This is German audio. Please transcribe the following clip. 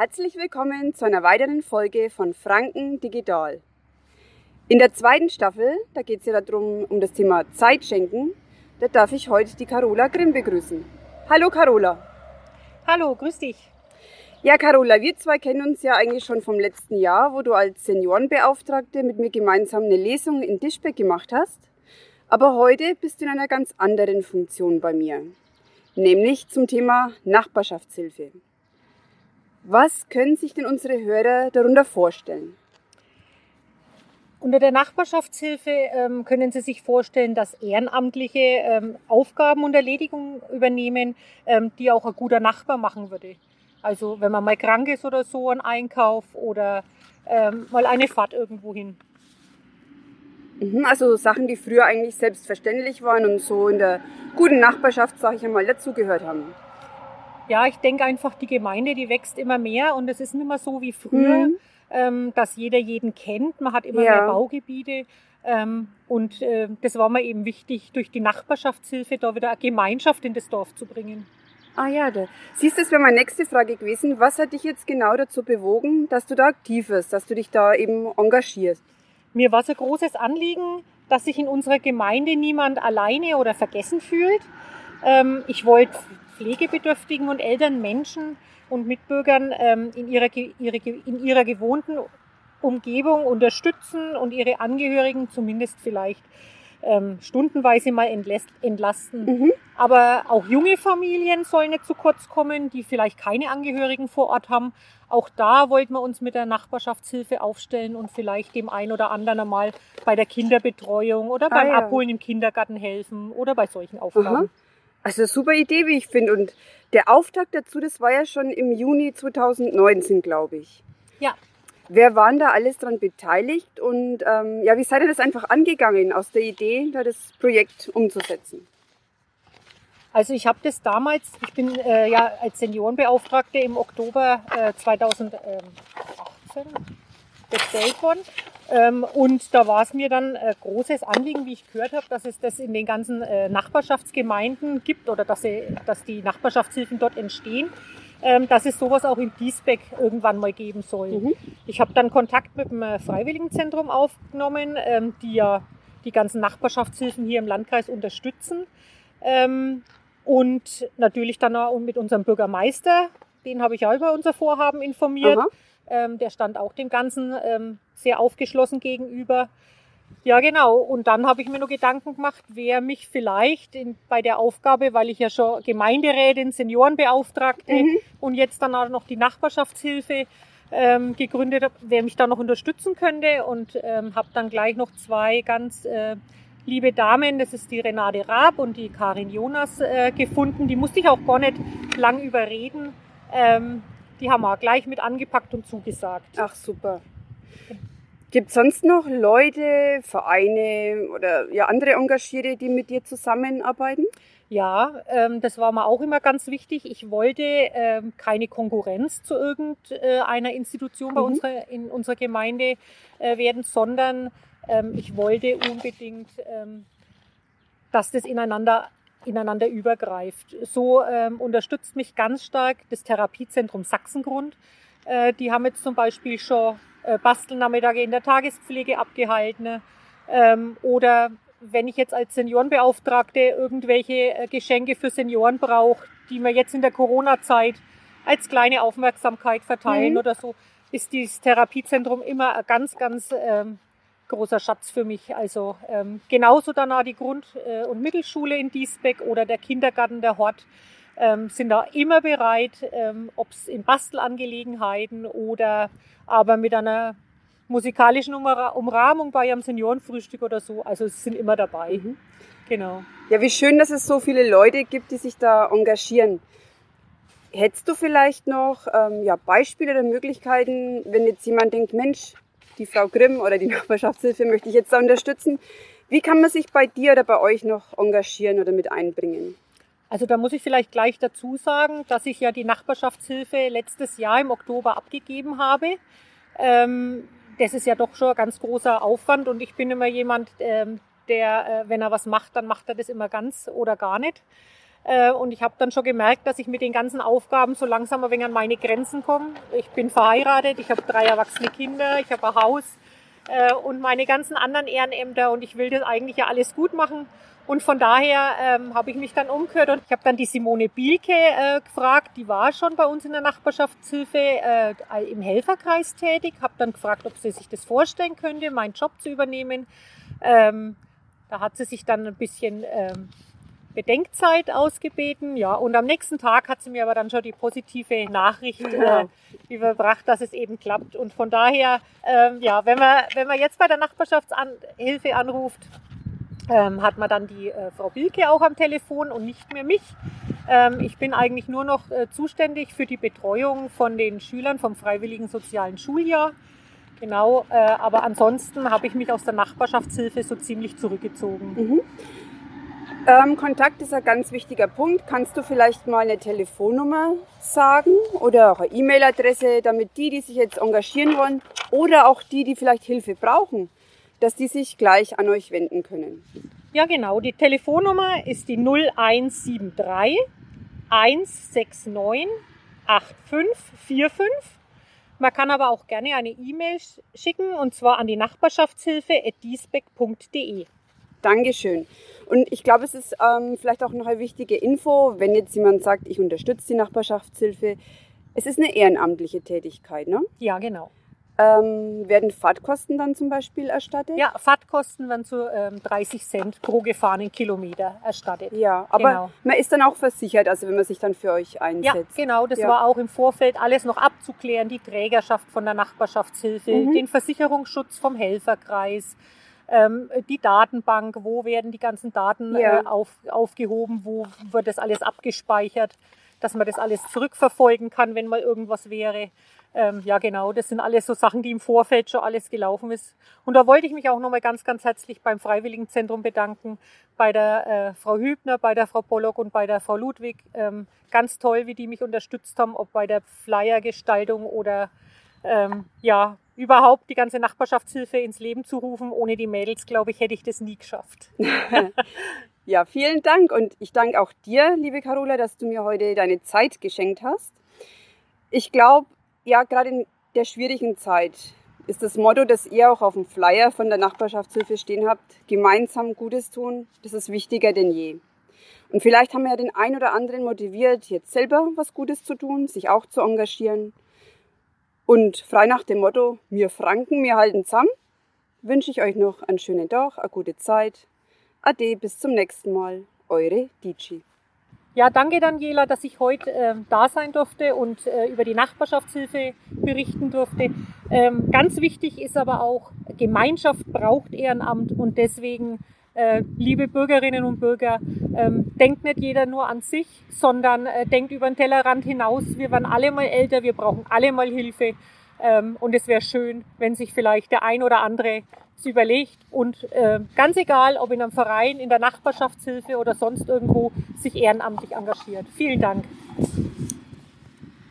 Herzlich willkommen zu einer weiteren Folge von Franken Digital. In der zweiten Staffel, da geht es ja darum, um das Thema Zeit schenken, da darf ich heute die Carola Grimm begrüßen. Hallo Carola. Hallo, grüß dich. Ja, Carola, wir zwei kennen uns ja eigentlich schon vom letzten Jahr, wo du als Seniorenbeauftragte mit mir gemeinsam eine Lesung in Dischbeck gemacht hast. Aber heute bist du in einer ganz anderen Funktion bei mir, nämlich zum Thema Nachbarschaftshilfe. Was können sich denn unsere Hörer darunter vorstellen? Unter der Nachbarschaftshilfe ähm, können Sie sich vorstellen, dass Ehrenamtliche ähm, Aufgaben und Erledigungen übernehmen, ähm, die auch ein guter Nachbar machen würde. Also wenn man mal krank ist oder so, ein Einkauf oder ähm, mal eine Fahrt irgendwo hin. Mhm, also Sachen, die früher eigentlich selbstverständlich waren und so in der guten Nachbarschaft, sage ich einmal, dazugehört haben. Ja, ich denke einfach, die Gemeinde, die wächst immer mehr und es ist nicht mehr so wie früher, mhm. ähm, dass jeder jeden kennt. Man hat immer ja. mehr Baugebiete. Ähm, und äh, das war mir eben wichtig, durch die Nachbarschaftshilfe da wieder eine Gemeinschaft in das Dorf zu bringen. Ah ja, da. siehst du, das wäre meine nächste Frage gewesen. Was hat dich jetzt genau dazu bewogen, dass du da aktiv wirst, dass du dich da eben engagierst? Mir war es ein großes Anliegen, dass sich in unserer Gemeinde niemand alleine oder vergessen fühlt. Ähm, ich wollte pflegebedürftigen und älteren Menschen und Mitbürgern ähm, in, ihrer, ihre, in ihrer gewohnten Umgebung unterstützen und ihre Angehörigen zumindest vielleicht ähm, stundenweise mal entlasten. Mhm. Aber auch junge Familien sollen nicht zu kurz kommen, die vielleicht keine Angehörigen vor Ort haben. Auch da wollten wir uns mit der Nachbarschaftshilfe aufstellen und vielleicht dem einen oder anderen einmal bei der Kinderbetreuung oder beim ah, ja. Abholen im Kindergarten helfen oder bei solchen Aufgaben. Aha. Also super Idee, wie ich finde. Und der Auftakt dazu, das war ja schon im Juni 2019, glaube ich. Ja, Wer waren da alles daran beteiligt und ähm, ja, wie seid ihr das einfach angegangen, aus der Idee, da das Projekt umzusetzen? Also ich habe das damals, ich bin äh, ja als Seniorenbeauftragte im Oktober äh, 2018 bestellt worden. Ähm, und da war es mir dann ein großes Anliegen, wie ich gehört habe, dass es das in den ganzen äh, Nachbarschaftsgemeinden gibt oder dass, sie, dass die Nachbarschaftshilfen dort entstehen ähm, dass es sowas auch in Diesbeck irgendwann mal geben soll. Mhm. Ich habe dann Kontakt mit dem äh, Freiwilligenzentrum aufgenommen, ähm, die ja die ganzen Nachbarschaftshilfen hier im Landkreis unterstützen. Und natürlich dann auch mit unserem Bürgermeister, den habe ich auch über unser Vorhaben informiert. Ähm, der stand auch dem Ganzen ähm, sehr aufgeschlossen gegenüber. Ja, genau. Und dann habe ich mir nur Gedanken gemacht, wer mich vielleicht in, bei der Aufgabe, weil ich ja schon Gemeinderätin, Seniorenbeauftragte mhm. und jetzt dann auch noch die Nachbarschaftshilfe ähm, gegründet habe, wer mich da noch unterstützen könnte. Und ähm, habe dann gleich noch zwei ganz äh, liebe Damen, das ist die Renate Raab und die Karin Jonas, äh, gefunden. Die musste ich auch gar nicht lang überreden. Ähm, die haben wir gleich mit angepackt und zugesagt. Ach, super. Gibt es sonst noch Leute, Vereine oder ja, andere Engagierte, die mit dir zusammenarbeiten? Ja, ähm, das war mir auch immer ganz wichtig. Ich wollte ähm, keine Konkurrenz zu irgendeiner Institution bei mhm. unserer, in unserer Gemeinde äh, werden, sondern ähm, ich wollte unbedingt, ähm, dass das ineinander ineinander übergreift. So ähm, unterstützt mich ganz stark das Therapiezentrum Sachsengrund. Äh, die haben jetzt zum Beispiel schon äh, Bastelnachmittage in der Tagespflege abgehalten. Ähm, oder wenn ich jetzt als Seniorenbeauftragte irgendwelche äh, Geschenke für Senioren brauche, die mir jetzt in der Corona-Zeit als kleine Aufmerksamkeit verteilen mhm. oder so, ist dieses Therapiezentrum immer ein ganz, ganz ähm, großer Schatz für mich. Also ähm, genauso danach die Grund- äh, und Mittelschule in Diesbeck oder der Kindergarten der Hort ähm, sind da immer bereit, ähm, ob es in Bastelangelegenheiten oder aber mit einer musikalischen Umrahmung bei einem Seniorenfrühstück oder so. Also es sind immer dabei. Mhm. Genau. Ja, wie schön, dass es so viele Leute gibt, die sich da engagieren. Hättest du vielleicht noch ähm, ja, Beispiele oder Möglichkeiten, wenn jetzt jemand denkt, Mensch, die Frau Grimm oder die Nachbarschaftshilfe möchte ich jetzt da unterstützen. Wie kann man sich bei dir oder bei euch noch engagieren oder mit einbringen? Also da muss ich vielleicht gleich dazu sagen, dass ich ja die Nachbarschaftshilfe letztes Jahr im Oktober abgegeben habe. Ähm, das ist ja doch schon ein ganz großer Aufwand und ich bin immer jemand, ähm, der, äh, wenn er was macht, dann macht er das immer ganz oder gar nicht. Äh, und ich habe dann schon gemerkt, dass ich mit den ganzen Aufgaben so langsam ein wenig an meine Grenzen komme. Ich bin verheiratet, ich habe drei erwachsene Kinder, ich habe ein Haus äh, und meine ganzen anderen Ehrenämter und ich will das eigentlich ja alles gut machen. Und von daher ähm, habe ich mich dann umgehört und ich habe dann die Simone Bielke äh, gefragt, die war schon bei uns in der Nachbarschaftshilfe äh, im Helferkreis tätig, habe dann gefragt, ob sie sich das vorstellen könnte, meinen Job zu übernehmen. Ähm, da hat sie sich dann ein bisschen ähm, Bedenkzeit ausgebeten. Ja, und am nächsten Tag hat sie mir aber dann schon die positive Nachricht äh, überbracht, dass es eben klappt. Und von daher, ähm, ja, wenn man, wenn man jetzt bei der Nachbarschaftshilfe anruft, ähm, hat man dann die äh, Frau Bilke auch am Telefon und nicht mehr mich. Ähm, ich bin eigentlich nur noch äh, zuständig für die Betreuung von den Schülern vom freiwilligen sozialen Schuljahr. Genau, äh, aber ansonsten habe ich mich aus der Nachbarschaftshilfe so ziemlich zurückgezogen. Mhm. Ähm, Kontakt ist ein ganz wichtiger Punkt. Kannst du vielleicht mal eine Telefonnummer sagen oder auch eine E-Mail-Adresse, damit die, die sich jetzt engagieren wollen oder auch die, die vielleicht Hilfe brauchen, dass die sich gleich an euch wenden können? Ja, genau. Die Telefonnummer ist die 0173 169 8545. Man kann aber auch gerne eine E-Mail schicken und zwar an die Nachbarschaftshilfe.diesbeck.de. Dankeschön. Und ich glaube, es ist ähm, vielleicht auch noch eine wichtige Info, wenn jetzt jemand sagt, ich unterstütze die Nachbarschaftshilfe. Es ist eine ehrenamtliche Tätigkeit, ne? Ja, genau. Ähm, werden Fahrtkosten dann zum Beispiel erstattet? Ja, Fahrtkosten werden zu ähm, 30 Cent pro gefahrenen Kilometer erstattet. Ja, aber genau. man ist dann auch versichert, also wenn man sich dann für euch einsetzt. Ja, genau. Das ja. war auch im Vorfeld alles noch abzuklären, die Trägerschaft von der Nachbarschaftshilfe, mhm. den Versicherungsschutz vom Helferkreis, ähm, die Datenbank, wo werden die ganzen Daten ja. äh, auf, aufgehoben, wo wird das alles abgespeichert, dass man das alles zurückverfolgen kann, wenn mal irgendwas wäre. Ähm, ja, genau, das sind alles so Sachen, die im Vorfeld schon alles gelaufen ist. Und da wollte ich mich auch nochmal ganz, ganz herzlich beim Freiwilligenzentrum bedanken, bei der äh, Frau Hübner, bei der Frau Pollock und bei der Frau Ludwig. Ähm, ganz toll, wie die mich unterstützt haben, ob bei der Flyergestaltung oder ähm, ja, überhaupt die ganze Nachbarschaftshilfe ins Leben zu rufen. Ohne die Mädels, glaube ich, hätte ich das nie geschafft. ja, vielen Dank und ich danke auch dir, liebe Carola, dass du mir heute deine Zeit geschenkt hast. Ich glaube, ja, gerade in der schwierigen Zeit ist das Motto, das ihr auch auf dem Flyer von der Nachbarschaftshilfe stehen habt, gemeinsam Gutes tun, das ist wichtiger denn je. Und vielleicht haben wir ja den einen oder anderen motiviert, jetzt selber was Gutes zu tun, sich auch zu engagieren. Und frei nach dem Motto, wir Franken, wir halten zusammen, wünsche ich euch noch einen schönen Tag, eine gute Zeit. Ade, bis zum nächsten Mal. Eure Dici. Ja, danke Daniela, dass ich heute äh, da sein durfte und äh, über die Nachbarschaftshilfe berichten durfte. Ähm, ganz wichtig ist aber auch, Gemeinschaft braucht Ehrenamt und deswegen äh, liebe Bürgerinnen und Bürger, ähm, denkt nicht jeder nur an sich, sondern äh, denkt über den Tellerrand hinaus. Wir werden alle mal älter, wir brauchen alle mal Hilfe. Ähm, und es wäre schön, wenn sich vielleicht der ein oder andere es überlegt und äh, ganz egal, ob in einem Verein, in der Nachbarschaftshilfe oder sonst irgendwo, sich ehrenamtlich engagiert. Vielen Dank.